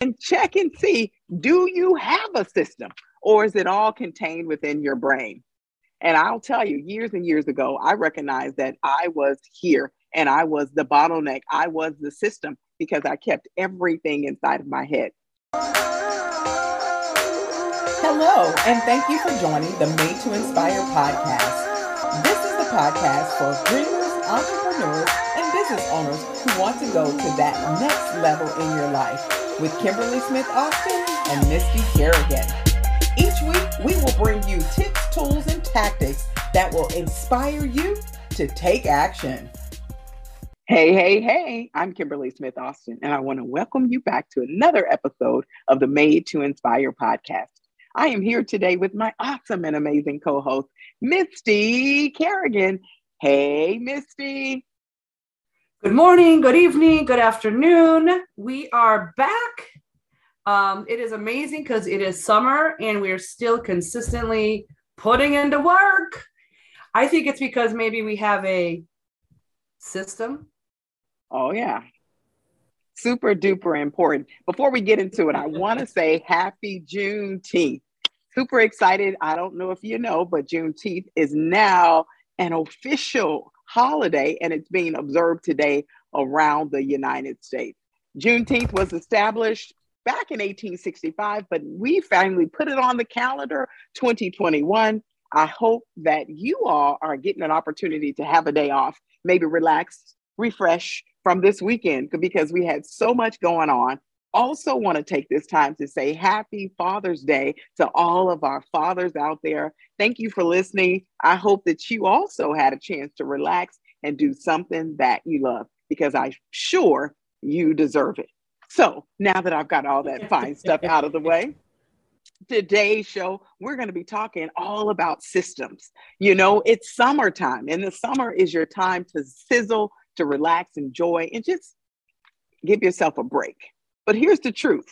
and check and see do you have a system or is it all contained within your brain? And I'll tell you, years and years ago, I recognized that I was here and I was the bottleneck. I was the system because I kept everything inside of my head. Hello, and thank you for joining the Made to Inspire podcast. This is the podcast for dreamers, entrepreneurs, and business owners who want to go to that next level in your life with Kimberly Smith Austin and Misty Kerrigan. Each week, we will bring you tips, tools, and tactics that will inspire you to take action. Hey, hey, hey, I'm Kimberly Smith Austin, and I want to welcome you back to another episode of the Made to Inspire podcast. I am here today with my awesome and amazing co host, Misty Kerrigan. Hey, Misty. Good morning, good evening, good afternoon. We are back um, it is amazing because it is summer and we're still consistently putting into work. I think it's because maybe we have a system. Oh, yeah. Super duper important. Before we get into it, I want to say happy Juneteenth. Super excited. I don't know if you know, but Juneteenth is now an official holiday and it's being observed today around the United States. Juneteenth was established back in 1865, but we finally put it on the calendar 2021. I hope that you all are getting an opportunity to have a day off, maybe relax, refresh from this weekend because we had so much going on. Also, want to take this time to say happy Father's Day to all of our fathers out there. Thank you for listening. I hope that you also had a chance to relax and do something that you love because I'm sure you deserve it. So now that I've got all that fine stuff out of the way, today's show, we're going to be talking all about systems. You know, it's summertime, and the summer is your time to sizzle, to relax, enjoy, and just give yourself a break. But here's the truth.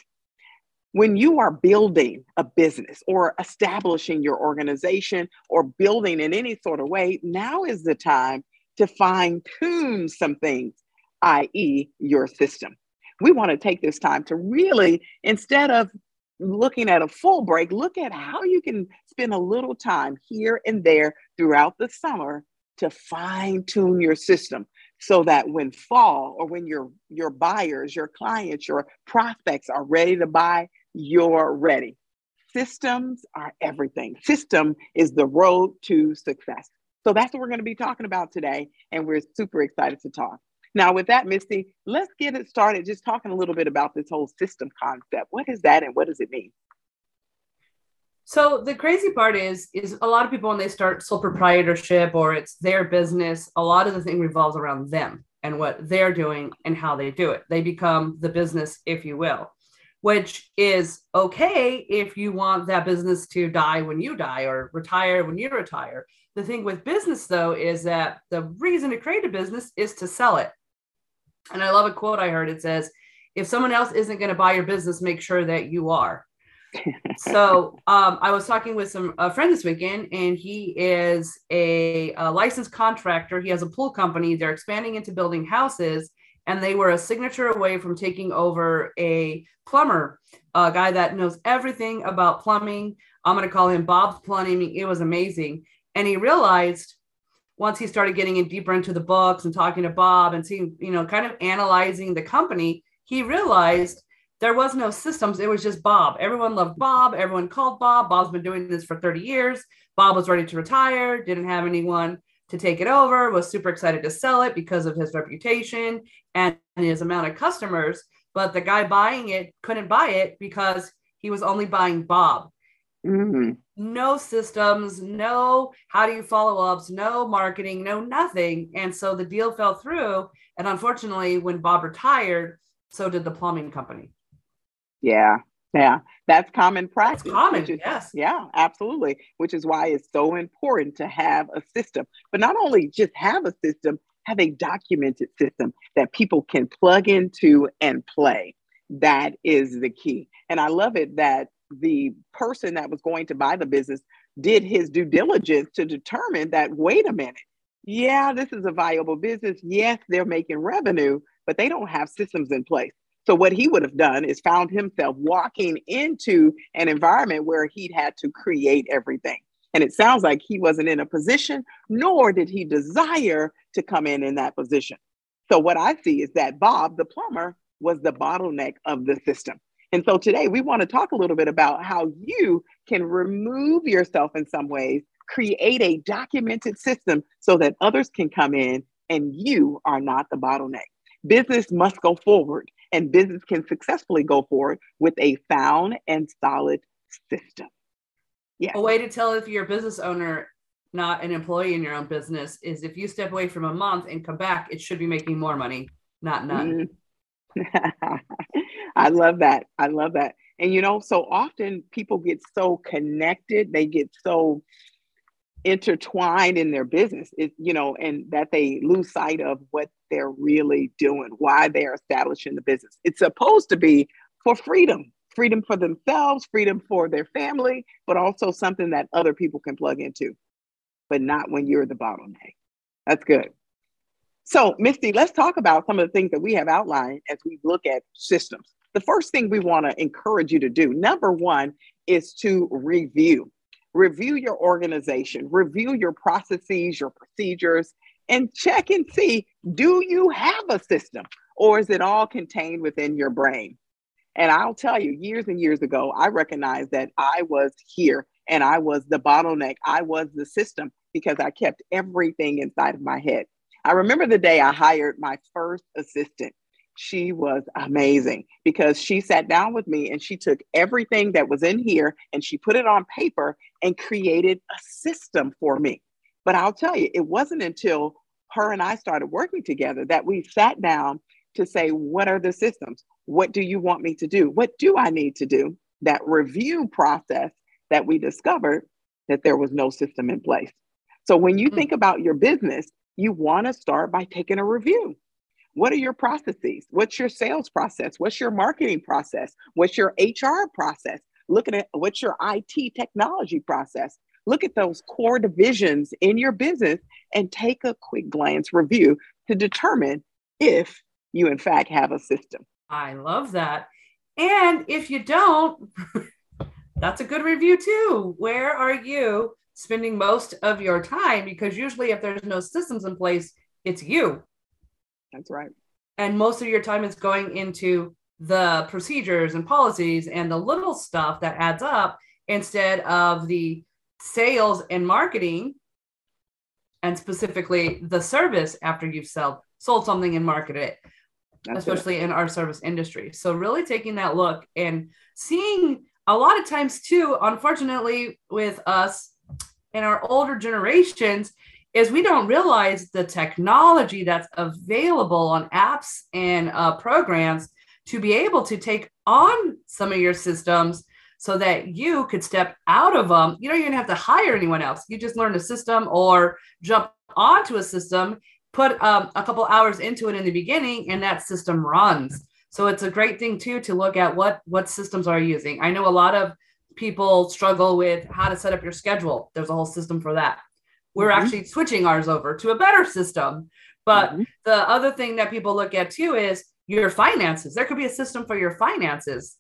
When you are building a business or establishing your organization or building in any sort of way, now is the time to fine tune some things, i.e., your system. We want to take this time to really, instead of looking at a full break, look at how you can spend a little time here and there throughout the summer to fine tune your system so that when fall or when your your buyers, your clients, your prospects are ready to buy, you're ready. Systems are everything. System is the road to success. So that's what we're going to be talking about today and we're super excited to talk. Now, with that, Misty, let's get it started just talking a little bit about this whole system concept. What is that and what does it mean? So the crazy part is, is a lot of people when they start sole proprietorship or it's their business, a lot of the thing revolves around them and what they're doing and how they do it. They become the business, if you will, which is okay if you want that business to die when you die or retire when you retire. The thing with business, though, is that the reason to create a business is to sell it. And I love a quote I heard. It says, if someone else isn't going to buy your business, make sure that you are. So um, I was talking with some a friend this weekend, and he is a, a, licensed contractor. He has a pool company. They're expanding into building houses, and they were a signature away from taking over a plumber, a guy that knows everything about plumbing. I'm going to call him Bob's Plumbing. It was amazing, and he realized once he started getting in deeper into the books and talking to Bob and seeing, you know, kind of analyzing the company, he realized there was no systems. It was just Bob. Everyone loved Bob. Everyone called Bob. Bob's been doing this for 30 years. Bob was ready to retire, didn't have anyone to take it over, was super excited to sell it because of his reputation and his amount of customers. But the guy buying it couldn't buy it because he was only buying Bob. Mm-hmm. No systems, no how do you follow ups, no marketing, no nothing. And so the deal fell through. And unfortunately, when Bob retired, so did the plumbing company. Yeah. Yeah, that's common practice. It's common, is, yes. Yeah, absolutely. Which is why it's so important to have a system, but not only just have a system, have a documented system that people can plug into and play. That is the key. And I love it that the person that was going to buy the business did his due diligence to determine that wait a minute yeah this is a viable business yes they're making revenue but they don't have systems in place So, what he would have done is found himself walking into an environment where he'd had to create everything. And it sounds like he wasn't in a position, nor did he desire to come in in that position. So, what I see is that Bob, the plumber, was the bottleneck of the system. And so today we want to talk a little bit about how you can remove yourself in some ways, create a documented system so that others can come in and you are not the bottleneck. Business must go forward, and business can successfully go forward with a sound and solid system. Yeah. A way to tell if you're a business owner, not an employee in your own business, is if you step away from a month and come back, it should be making more money, not none. Mm-hmm. I love that. I love that. And you know, so often people get so connected, they get so intertwined in their business, it, you know, and that they lose sight of what they're really doing, why they're establishing the business. It's supposed to be for freedom, freedom for themselves, freedom for their family, but also something that other people can plug into, but not when you're the bottleneck. That's good. So, Misty, let's talk about some of the things that we have outlined as we look at systems the first thing we want to encourage you to do, number one, is to review. Review your organization, review your processes, your procedures, and check and see do you have a system or is it all contained within your brain? And I'll tell you, years and years ago, I recognized that I was here and I was the bottleneck. I was the system because I kept everything inside of my head. I remember the day I hired my first assistant she was amazing because she sat down with me and she took everything that was in here and she put it on paper and created a system for me. But I'll tell you, it wasn't until her and I started working together that we sat down to say, what are the systems? What do you want me to do? What do I need to do? That review process that we discovered that there was no system in place. So when you mm-hmm. think about your business, you want to start by taking a review. What are your processes? What's your sales process? What's your marketing process? What's your HR process? Looking at what's your IT technology process? Look at those core divisions in your business and take a quick glance review to determine if you, in fact, have a system. I love that. And if you don't, that's a good review too. Where are you spending most of your time? Because usually, if there's no systems in place, it's you. That's right. And most of your time is going into the procedures and policies and the little stuff that adds up instead of the sales and marketing and specifically the service after you've sold sold something and marketed it That's especially it. in our service industry so really taking that look and seeing a lot of times too unfortunately with us in our older generations is we don't realize the technology that's available on apps and uh, programs to be able to take on some of your systems so that you could step out of them. You don't even have to hire anyone else. You just learn a system or jump onto a system, put um, a couple hours into it in the beginning, and that system runs. So it's a great thing too to look at what what systems are you using. I know a lot of people struggle with how to set up your schedule. There's a whole system for that we're mm-hmm. actually switching ours over to a better system. But mm-hmm. the other thing that people look at too is your finances. There could be a system for your finances.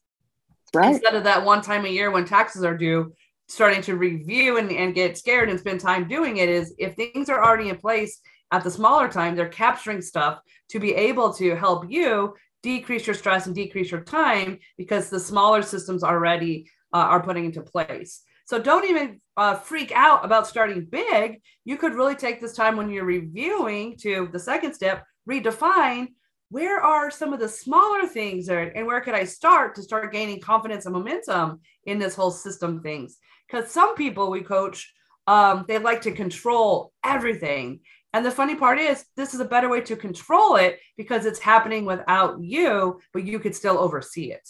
Right. Instead of that one time a year when taxes are due, starting to review and, and get scared and spend time doing it is if things are already in place at the smaller time, they're capturing stuff to be able to help you decrease your stress and decrease your time because the smaller systems already uh, are putting into place. So don't even uh, freak out about starting big. You could really take this time when you're reviewing to the second step, redefine where are some of the smaller things are, and where could I start to start gaining confidence and momentum in this whole system things? Because some people we coach, um, they like to control everything. And the funny part is, this is a better way to control it because it's happening without you, but you could still oversee it.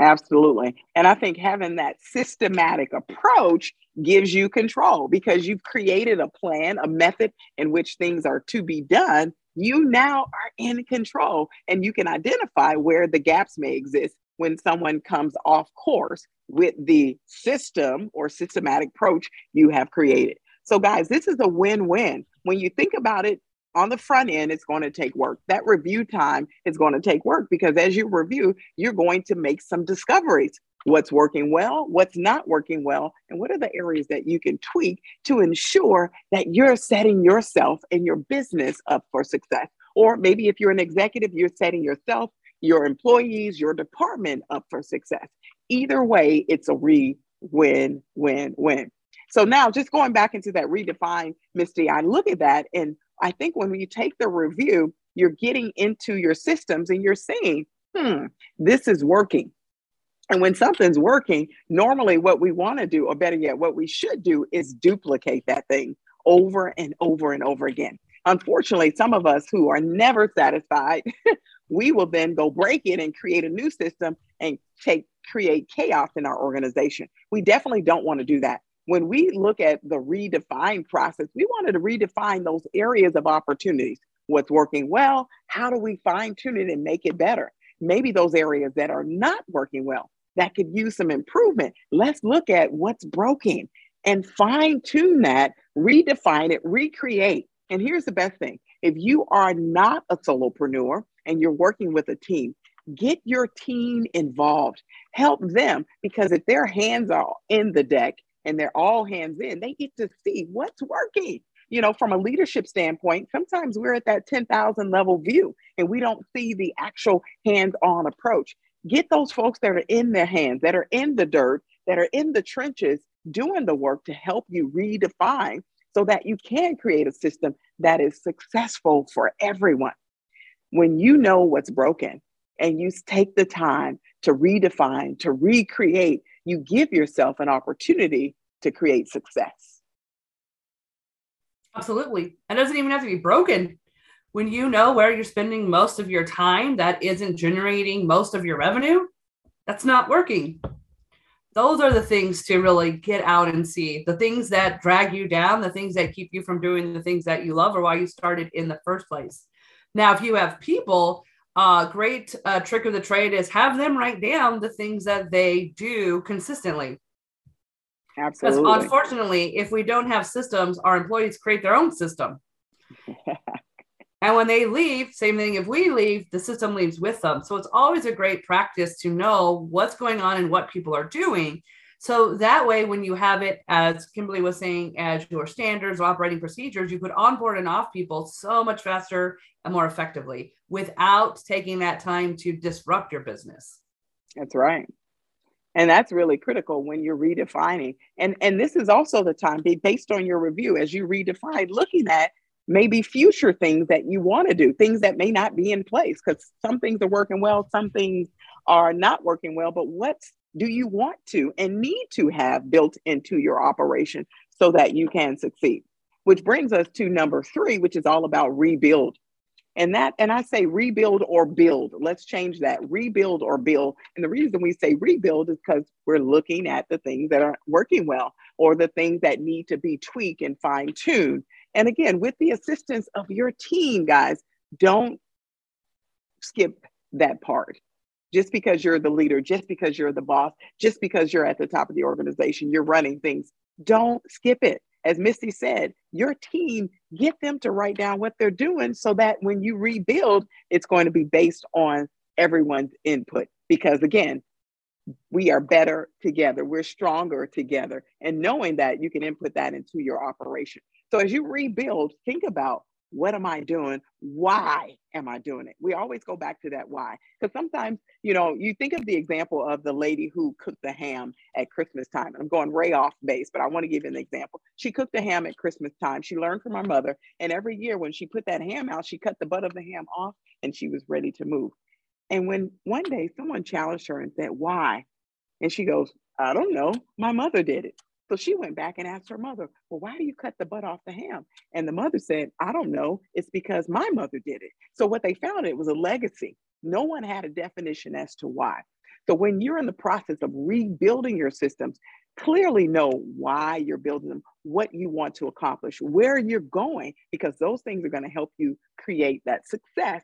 Absolutely. And I think having that systematic approach gives you control because you've created a plan, a method in which things are to be done. You now are in control and you can identify where the gaps may exist when someone comes off course with the system or systematic approach you have created. So, guys, this is a win win. When you think about it, on the front end, it's going to take work. That review time is going to take work because as you review, you're going to make some discoveries. What's working well, what's not working well, and what are the areas that you can tweak to ensure that you're setting yourself and your business up for success. Or maybe if you're an executive, you're setting yourself, your employees, your department up for success. Either way, it's a re win, win, win. So now just going back into that redefine, Misty, I look at that and I think when you take the review, you're getting into your systems and you're seeing, hmm, this is working. And when something's working, normally what we want to do, or better yet, what we should do is duplicate that thing over and over and over again. Unfortunately, some of us who are never satisfied, we will then go break it and create a new system and take create chaos in our organization. We definitely don't want to do that when we look at the redefine process, we wanted to redefine those areas of opportunities. What's working well? How do we fine tune it and make it better? Maybe those areas that are not working well that could use some improvement. Let's look at what's broken and fine tune that, redefine it, recreate. And here's the best thing if you are not a solopreneur and you're working with a team, get your team involved, help them because if their hands are in the deck and they're all hands in, they get to see what's working. You know, from a leadership standpoint, sometimes we're at that 10,000 level view and we don't see the actual hands on approach. Get those folks that are in their hands, that are in the dirt, that are in the trenches, doing the work to help you redefine so that you can create a system that is successful for everyone. When you know what's broken and you take the time to redefine, to recreate, you give yourself an opportunity to create success. Absolutely. It doesn't even have to be broken. When you know where you're spending most of your time that isn't generating most of your revenue, that's not working. Those are the things to really get out and see the things that drag you down, the things that keep you from doing the things that you love or why you started in the first place. Now, if you have people uh, great uh, trick of the trade is have them write down the things that they do consistently. Absolutely. Because unfortunately, if we don't have systems, our employees create their own system. and when they leave, same thing, if we leave, the system leaves with them. So it's always a great practice to know what's going on and what people are doing. So that way, when you have it, as Kimberly was saying, as your standards operating procedures, you could onboard and off people so much faster and more effectively without taking that time to disrupt your business. That's right. And that's really critical when you're redefining. And, and this is also the time based on your review as you redefine, looking at maybe future things that you want to do, things that may not be in place because some things are working well, some things are not working well. But what do you want to and need to have built into your operation so that you can succeed? Which brings us to number three, which is all about rebuild. And that, and I say rebuild or build. Let's change that rebuild or build. And the reason we say rebuild is because we're looking at the things that aren't working well or the things that need to be tweaked and fine tuned. And again, with the assistance of your team, guys, don't skip that part. Just because you're the leader, just because you're the boss, just because you're at the top of the organization, you're running things, don't skip it as Misty said, your team, get them to write down what they're doing so that when you rebuild, it's going to be based on everyone's input. Because again, we are better together, we're stronger together. And knowing that you can input that into your operation. So as you rebuild, think about what am I doing? Why am I doing it? We always go back to that why. Because sometimes, you know, you think of the example of the lady who cooked the ham at Christmas time. I'm going way off base, but I want to give you an example. She cooked the ham at Christmas time. She learned from her mother. And every year when she put that ham out, she cut the butt of the ham off and she was ready to move. And when one day someone challenged her and said, Why? And she goes, I don't know. My mother did it. So she went back and asked her mother, Well, why do you cut the butt off the ham? And the mother said, I don't know. It's because my mother did it. So what they found it was a legacy. No one had a definition as to why. So when you're in the process of rebuilding your systems, clearly know why you're building them, what you want to accomplish, where you're going, because those things are going to help you create that success.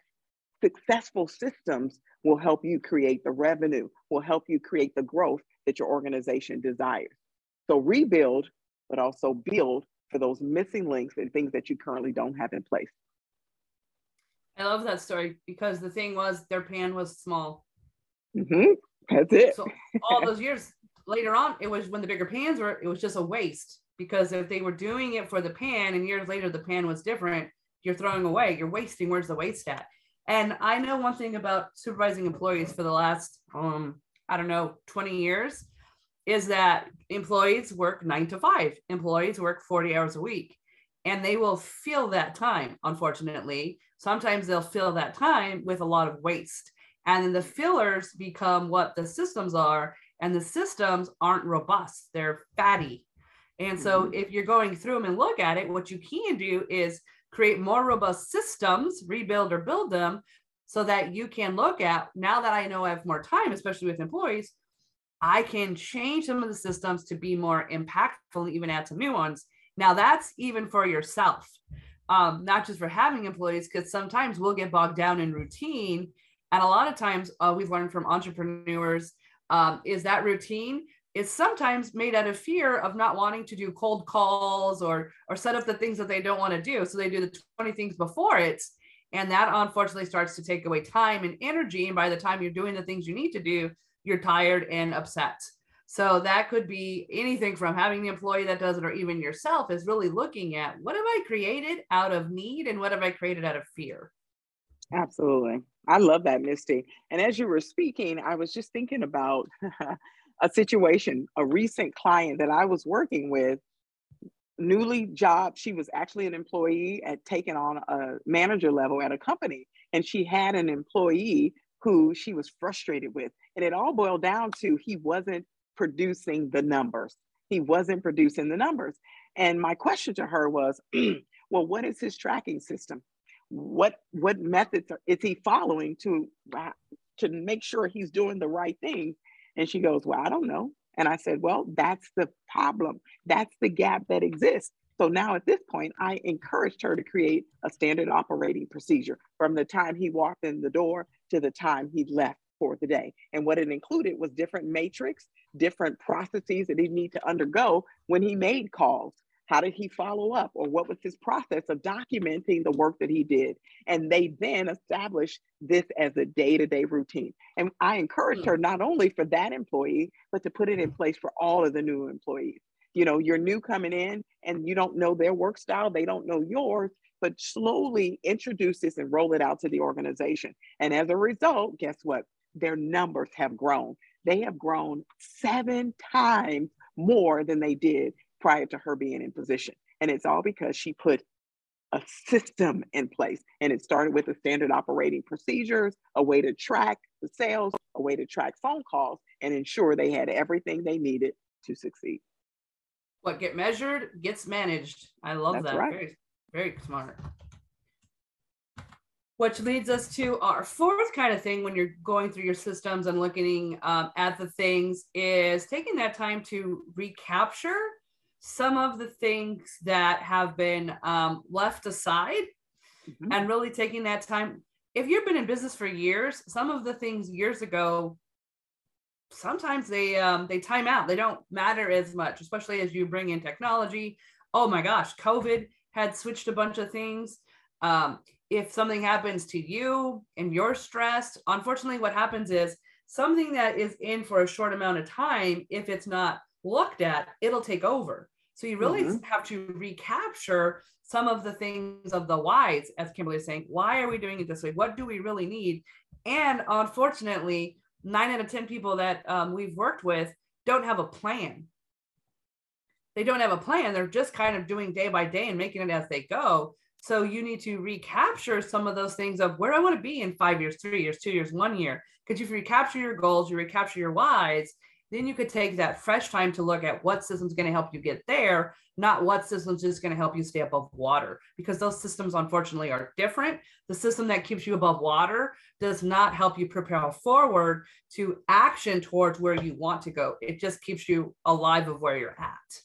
Successful systems will help you create the revenue, will help you create the growth that your organization desires. So rebuild, but also build for those missing links and things that you currently don't have in place. I love that story because the thing was their pan was small. Mm-hmm. That's it. So all those years later on, it was when the bigger pans were, it was just a waste because if they were doing it for the pan and years later the pan was different, you're throwing away, you're wasting. Where's the waste at? And I know one thing about supervising employees for the last, um, I don't know, 20 years is that employees work nine to five, employees work 40 hours a week, and they will fill that time, unfortunately. Sometimes they'll fill that time with a lot of waste. And then the fillers become what the systems are, and the systems aren't robust, they're fatty. And so, mm-hmm. if you're going through them and look at it, what you can do is create more robust systems, rebuild or build them so that you can look at now that I know I have more time, especially with employees, I can change some of the systems to be more impactful even add some new ones. Now, that's even for yourself, um, not just for having employees, because sometimes we'll get bogged down in routine. And a lot of times, uh, we've learned from entrepreneurs um, is that routine is sometimes made out of fear of not wanting to do cold calls or or set up the things that they don't want to do so they do the 20 things before it and that unfortunately starts to take away time and energy and by the time you're doing the things you need to do you're tired and upset so that could be anything from having the employee that does it or even yourself is really looking at what have i created out of need and what have i created out of fear absolutely i love that misty and as you were speaking i was just thinking about a situation, a recent client that I was working with, newly job, she was actually an employee at taking on a manager level at a company. And she had an employee who she was frustrated with. And it all boiled down to he wasn't producing the numbers. He wasn't producing the numbers. And my question to her was, well, what is his tracking system? What what methods are, is he following to uh, to make sure he's doing the right thing? and she goes, Well, I don't know. And I said, Well, that's the problem. That's the gap that exists. So now at this point, I encouraged her to create a standard operating procedure from the time he walked in the door to the time he left for the day. And what it included was different matrix, different processes that he need to undergo when he made calls, how did he follow up? Or what was his process of documenting the work that he did? And they then established this as a day to day routine. And I encouraged her hmm. not only for that employee, but to put it in place for all of the new employees. You know, you're new coming in and you don't know their work style, they don't know yours, but slowly introduce this and roll it out to the organization. And as a result, guess what? Their numbers have grown. They have grown seven times more than they did prior to her being in position. And it's all because she put a system in place. And it started with the standard operating procedures, a way to track the sales, a way to track phone calls, and ensure they had everything they needed to succeed. What get measured gets managed. I love That's that. Right. Very, very smart. Which leads us to our fourth kind of thing when you're going through your systems and looking um, at the things is taking that time to recapture some of the things that have been um, left aside mm-hmm. and really taking that time. If you've been in business for years, some of the things years ago, sometimes they um, they time out. They don't matter as much, especially as you bring in technology. Oh my gosh, COVID had switched a bunch of things. Um, if something happens to you and you're stressed, unfortunately, what happens is something that is in for a short amount of time, if it's not looked at, it'll take over. So you really mm-hmm. have to recapture some of the things of the whys, as Kimberly is saying. Why are we doing it this way? What do we really need? And unfortunately, nine out of 10 people that um, we've worked with don't have a plan. They don't have a plan. They're just kind of doing day by day and making it as they go. So you need to recapture some of those things of where I want to be in five years, three years, two years, one year. Because if you recapture your goals, you recapture your whys, then you could take that fresh time to look at what system's going to help you get there, not what system's just going to help you stay above water, because those systems, unfortunately, are different. The system that keeps you above water does not help you propel forward to action towards where you want to go. It just keeps you alive of where you're at.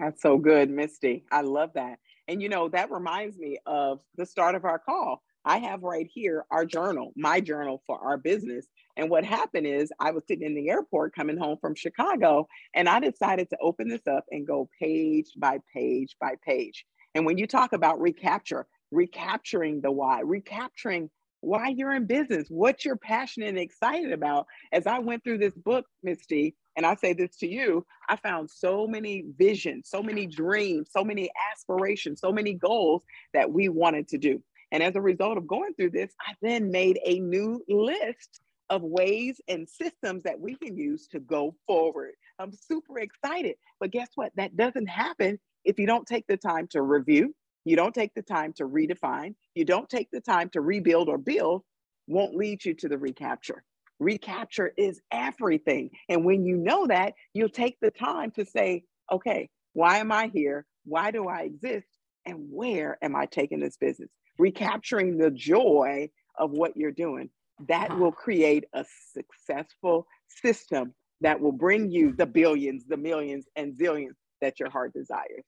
That's so good, Misty. I love that. And you know, that reminds me of the start of our call. I have right here our journal, my journal for our business. And what happened is I was sitting in the airport coming home from Chicago, and I decided to open this up and go page by page by page. And when you talk about recapture, recapturing the why, recapturing why you're in business, what you're passionate and excited about. As I went through this book, Misty, and I say this to you, I found so many visions, so many dreams, so many aspirations, so many goals that we wanted to do. And as a result of going through this, I then made a new list of ways and systems that we can use to go forward. I'm super excited. But guess what? That doesn't happen if you don't take the time to review, you don't take the time to redefine, you don't take the time to rebuild or build, won't lead you to the recapture. Recapture is everything. And when you know that, you'll take the time to say, okay, why am I here? Why do I exist? And where am I taking this business? Recapturing the joy of what you're doing. That will create a successful system that will bring you the billions, the millions, and zillions that your heart desires.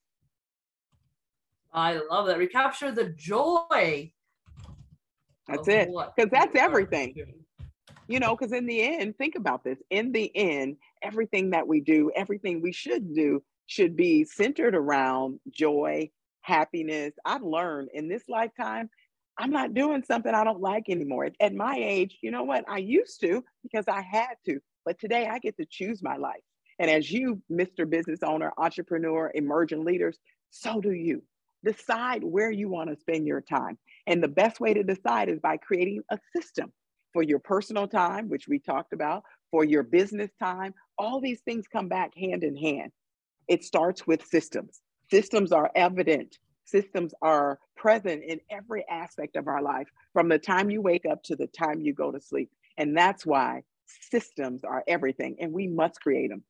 I love that. Recapture the joy. That's it. Because that's everything. You know, because in the end, think about this. In the end, everything that we do, everything we should do, should be centered around joy, happiness. I've learned in this lifetime, I'm not doing something I don't like anymore. At my age, you know what? I used to because I had to, but today I get to choose my life. And as you, Mr. Business Owner, entrepreneur, emerging leaders, so do you. Decide where you want to spend your time. And the best way to decide is by creating a system for your personal time, which we talked about, for your business time. All these things come back hand in hand. It starts with systems. Systems are evident, systems are present in every aspect of our life from the time you wake up to the time you go to sleep. And that's why systems are everything, and we must create them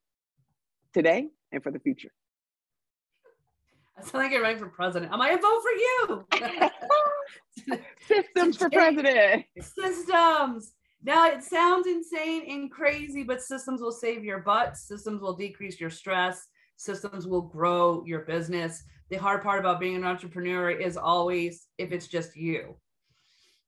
today and for the future. I sound like you're running for president. Am I a vote for you? Systems for president. Systems. Now it sounds insane and crazy, but systems will save your butt. Systems will decrease your stress. Systems will grow your business. The hard part about being an entrepreneur is always if it's just you.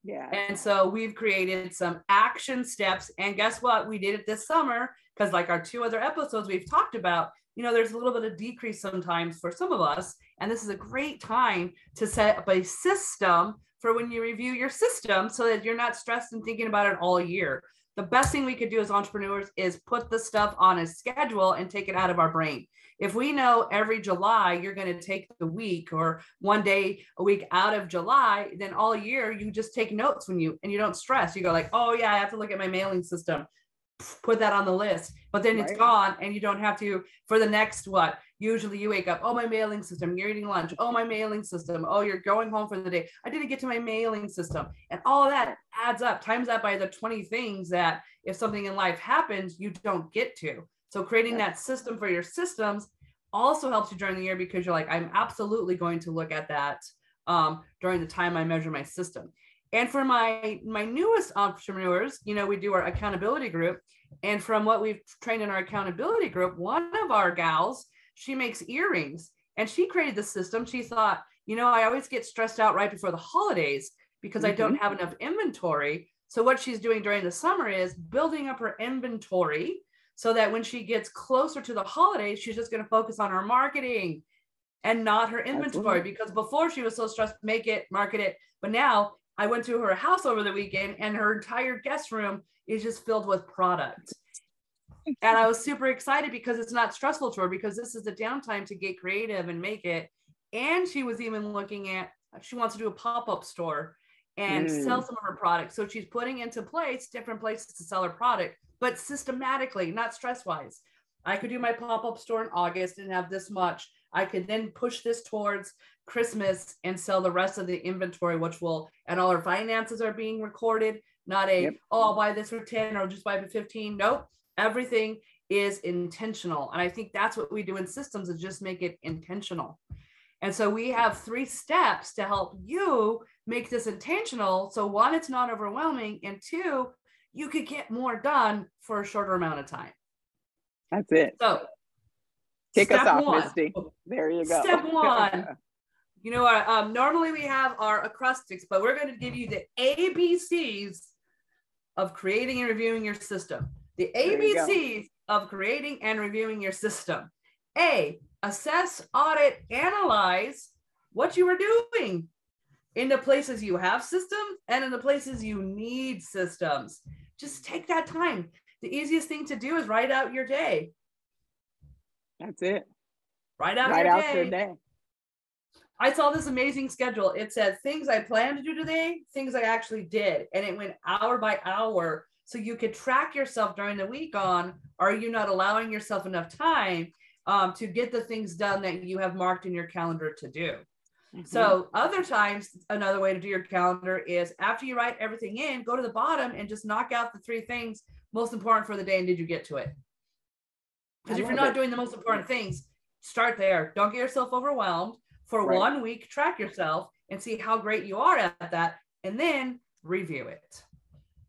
Yeah. And so we've created some action steps. And guess what? We did it this summer because, like our two other episodes we've talked about, you know, there's a little bit of decrease sometimes for some of us. And this is a great time to set up a system for when you review your system so that you're not stressed and thinking about it all year. The best thing we could do as entrepreneurs is put the stuff on a schedule and take it out of our brain. If we know every July you're going to take the week or one day a week out of July, then all year you just take notes when you and you don't stress. You go like, "Oh yeah, I have to look at my mailing system." Put that on the list but then right. it's gone and you don't have to for the next what? Usually you wake up oh my mailing system you're eating lunch. Oh my mailing system. Oh you're going home for the day. I didn't get to my mailing system. And all of that adds up times that by the 20 things that if something in life happens you don't get to. So creating that system for your systems also helps you during the year because you're like i'm absolutely going to look at that um, during the time i measure my system and for my my newest entrepreneurs, you know, we do our accountability group. And from what we've trained in our accountability group, one of our gals, she makes earrings and she created the system. She thought, you know, I always get stressed out right before the holidays because mm-hmm. I don't mm-hmm. have enough inventory. So what she's doing during the summer is building up her inventory so that when she gets closer to the holidays, she's just going to focus on her marketing and not her inventory Absolutely. because before she was so stressed make it market it but now I went to her house over the weekend and her entire guest room is just filled with product. And I was super excited because it's not stressful to her because this is the downtime to get creative and make it. And she was even looking at, she wants to do a pop up store and mm. sell some of her products. So she's putting into place different places to sell her product, but systematically, not stress wise. I could do my pop up store in August and have this much. I could then push this towards Christmas and sell the rest of the inventory, which will, and all our finances are being recorded. Not a, yep. oh, I'll buy this for 10 or just buy it for 15. Nope. Everything is intentional. And I think that's what we do in systems is just make it intentional. And so we have three steps to help you make this intentional. So one, it's not overwhelming. And two, you could get more done for a shorter amount of time. That's it. So kick us off, one. Misty. There you go. Step one You know, uh, um, normally we have our acrostics, but we're going to give you the ABCs of creating and reviewing your system. The ABCs of creating and reviewing your system. A, assess, audit, analyze what you are doing. in the places you have systems and in the places you need systems. Just take that time. The easiest thing to do is write out your day. That's it. Write your out day. day. I saw this amazing schedule. It said things I planned to do today, things I actually did, and it went hour by hour. So you could track yourself during the week on are you not allowing yourself enough time um, to get the things done that you have marked in your calendar to do? Mhm. So other times, another way to do your calendar is after you write everything in, go to the bottom and just knock out the three things most important for the day and did you get to it? Because if you're not it. doing the most important things, start there. Don't get yourself overwhelmed. For Right. one week, track yourself and see how great you are at that, and then review it.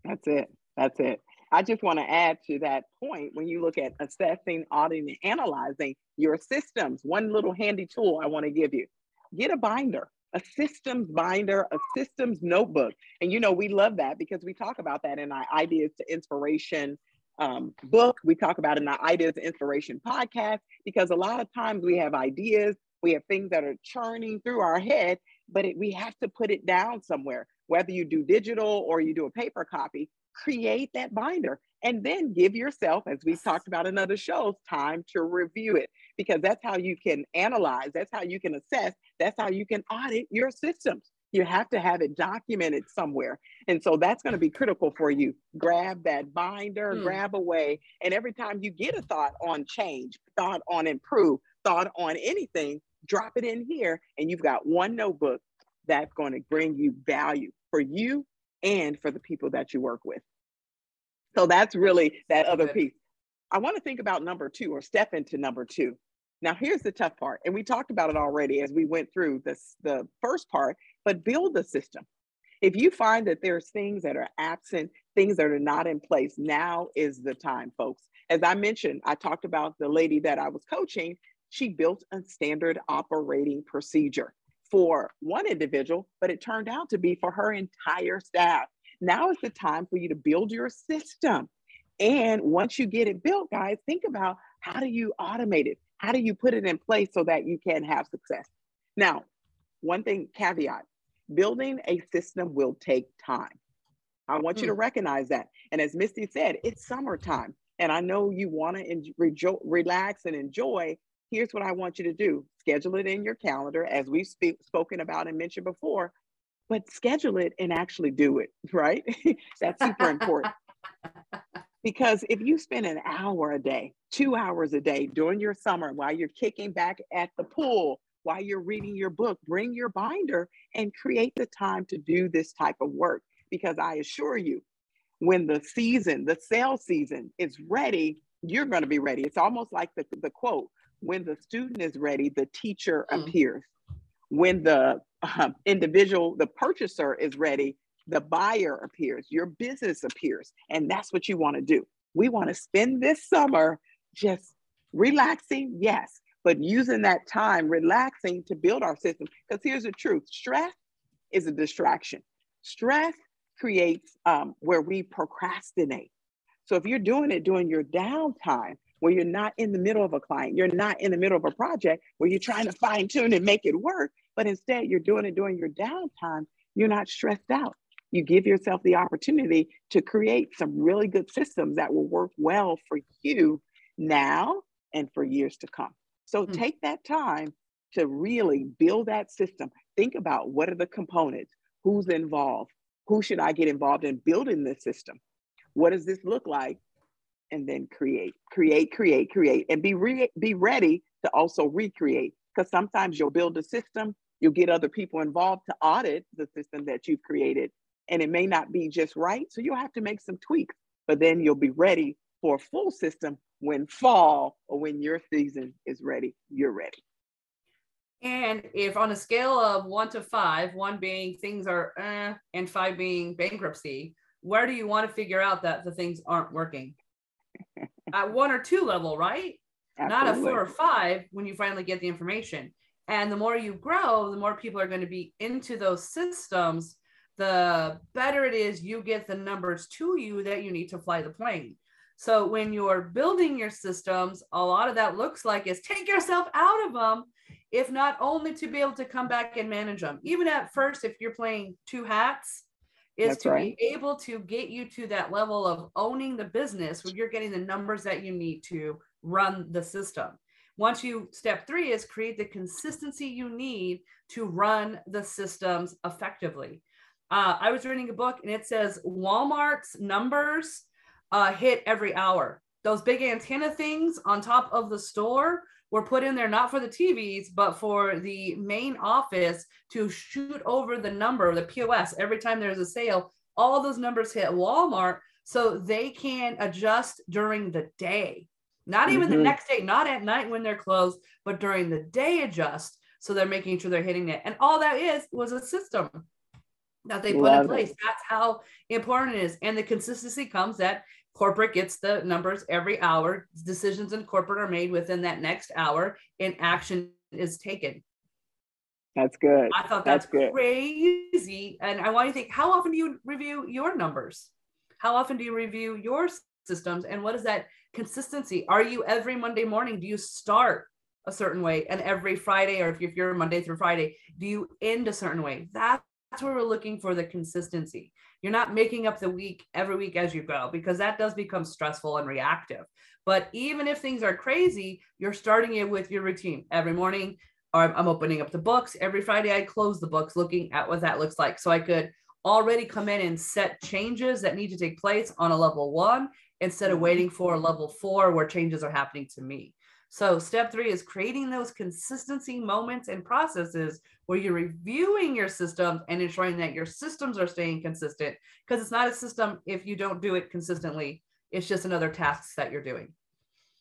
That's it. That's it. I just want to add to that point when you look at assessing, auditing, and analyzing your systems. One little handy tool I want to give you get a binder, a systems binder, a systems notebook. And you know, we love that because we talk about that in our Ideas to Inspiration um, book. We talk about in our Ideas Inspiration podcast because a lot of times we have ideas, we have things that are churning through our head, but it, we have to put it down somewhere. Whether you do digital or you do a paper copy, create that binder and then give yourself, as we've talked about in other shows, time to review it because that's how you can analyze, that's how you can assess, that's how you can audit your systems. You have to have it documented somewhere. And so that's going to be critical for you. Grab that binder, Hmm. grab away. And every time you get a thought on change, thought on improve, thought on anything, drop it in here. And you've got one notebook that's going to bring you value for you and for the people that you work with. So that's really that other piece. I want to think about number two or step into number two. Now, here's the tough part, and we talked about it already as we went through this the first part, but build the system. If you find that there's things that are absent, things that are not in place, now is the time, folks. As I mentioned, I talked about the lady that I was coaching. She built a standard operating procedure for one individual, but it turned out to be for her entire staff. Now is the time for you to build your system. And once you get it built, guys, think about how do you automate it? How do you put it in place so that you can have success? Now, one thing caveat building a system will take time. I want you to hmm. recognize that. And as Misty said, it's summertime. And I know you want to enjoy, relax and enjoy. Here's what I want you to do schedule it in your calendar, as we've speak, spoken about and mentioned before, but schedule it and actually do it, right? That's super important. Because if you spend an hour a day, two hours a day during your summer while you're kicking back at the pool, while you're reading your book, bring your binder and create the time to do this type of work. Because I assure you, when the season, the sales season is ready, you're going to be ready. It's almost like the, the quote when the student is ready, the teacher Mm. appears. When the uh, individual, the purchaser is ready, the buyer appears, your business appears. And that's what you want to do. We want to spend this summer just relaxing, yes, but using that time relaxing to build our system. Because here's the truth stress is a distraction. Stress creates um, where we procrastinate. So if you're doing it during your downtime, where you're not in the middle of a client, you're not in the middle of a project where you're trying to fine tune and make it work, but instead you're doing it during your downtime, you're not stressed out. You give yourself the opportunity to create some really good systems that will work well for you now and for years to come. So Hmm. take that time to really build that system. Think about what are the components, who's involved, who should I get involved in building this system? What does this look like? And then create, create, create, create, and be re- be ready to also recreate. Because sometimes you'll build a system, you'll get other people involved to audit the system that you've created, and it may not be just right. So you'll have to make some tweaks, but then you'll be ready for a full system when fall or when your season is ready. You're ready. And if on a scale of one to five, one being things are eh, and five being bankruptcy, where do you want to figure out that the things aren't working? At one or two level, right? Not a four or five when you finally get the information. And the more you grow, the more people are going to be into those systems, the better it is you get the numbers to you that you need to fly the plane. So when you're building your systems, a lot of that looks like is take yourself out of them if not only to be able to come back and manage them. Even at first, if you're playing two hats, is That's to right. be able to get you to that level of owning the business where you're getting the numbers that you need to run the system. Once you step three is create the consistency you need to run the systems effectively. Uh, I was reading a book and it says Walmart's numbers uh, hit every hour. Those big antenna things on top of the store were put in there not for the TVs, but for the main office to shoot over the number, the POS, every time there's a sale. All those numbers hit Walmart so they can adjust during the day. Not even mm-hmm. the next day, not at night when they're closed, but during the day adjust. So they're making sure they're hitting it. And all that is was a system that they put in place. It. That's how important it is. And the consistency comes that corporate gets the numbers every hour decisions in corporate are made within that next hour and action is taken that's good i thought that's, that's good. crazy and i want you to think how often do you review your numbers how often do you review your systems and what is that consistency are you every monday morning do you start a certain way and every friday or if you're monday through friday do you end a certain way that's where we're looking for the consistency you're not making up the week every week as you go because that does become stressful and reactive. But even if things are crazy, you're starting it with your routine every morning. Or I'm opening up the books every Friday. I close the books, looking at what that looks like, so I could already come in and set changes that need to take place on a level one instead of mm-hmm. waiting for a level four where changes are happening to me. So, step three is creating those consistency moments and processes where you're reviewing your systems and ensuring that your systems are staying consistent. Because it's not a system if you don't do it consistently, it's just another task that you're doing.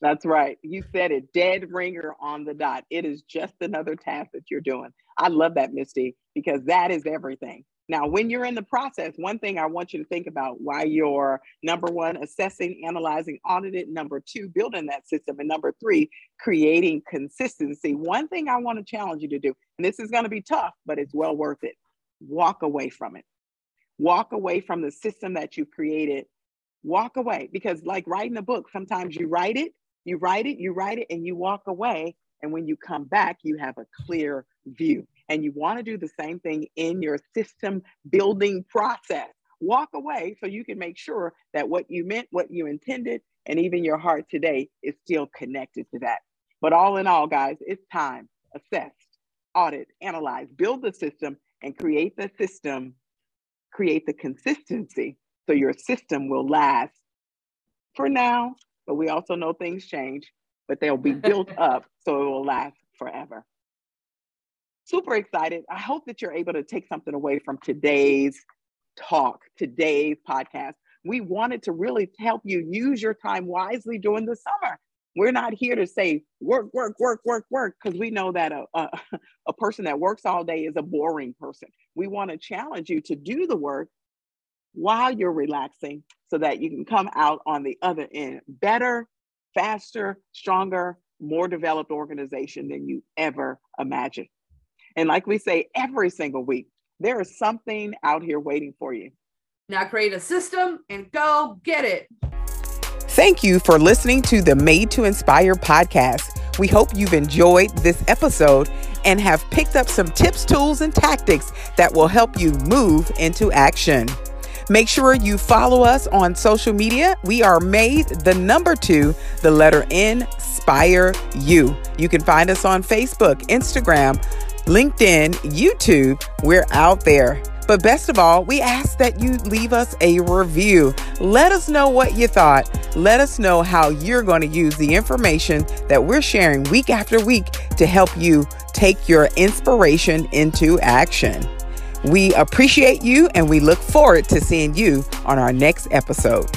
That's right. You said it dead ringer on the dot. It is just another task that you're doing. I love that, Misty, because that is everything. Now, when you're in the process, one thing I want you to think about why you're number one, assessing, analyzing, audited, number two, building that system, and number three, creating consistency. One thing I want to challenge you to do, and this is going to be tough, but it's well worth it walk away from it. Walk away from the system that you created. Walk away because, like writing a book, sometimes you write it, you write it, you write it, and you walk away. And when you come back, you have a clear view. And you want to do the same thing in your system building process. Walk away so you can make sure that what you meant, what you intended, and even your heart today is still connected to that. But all in all, guys, it's time. Assess, audit, analyze, build the system, and create the system, create the consistency so your system will last for now. But we also know things change, but they'll be built up so it will last forever super excited. I hope that you're able to take something away from today's talk, today's podcast. We wanted to really help you use your time wisely during the summer. We're not here to say work, work, work, work, work, because we know that a, a, a person that works all day is a boring person. We want to challenge you to do the work while you're relaxing so that you can come out on the other end better, faster, stronger, more developed organization than you ever imagined. And like we say every single week, there is something out here waiting for you. Now create a system and go get it. Thank you for listening to the Made to Inspire podcast. We hope you've enjoyed this episode and have picked up some tips, tools, and tactics that will help you move into action. Make sure you follow us on social media. We are made the number two, the letter N, Inspire You. You can find us on Facebook, Instagram, LinkedIn, YouTube, we're out there. But best of all, we ask that you leave us a review. Let us know what you thought. Let us know how you're going to use the information that we're sharing week after week to help you take your inspiration into action. We appreciate you and we look forward to seeing you on our next episode.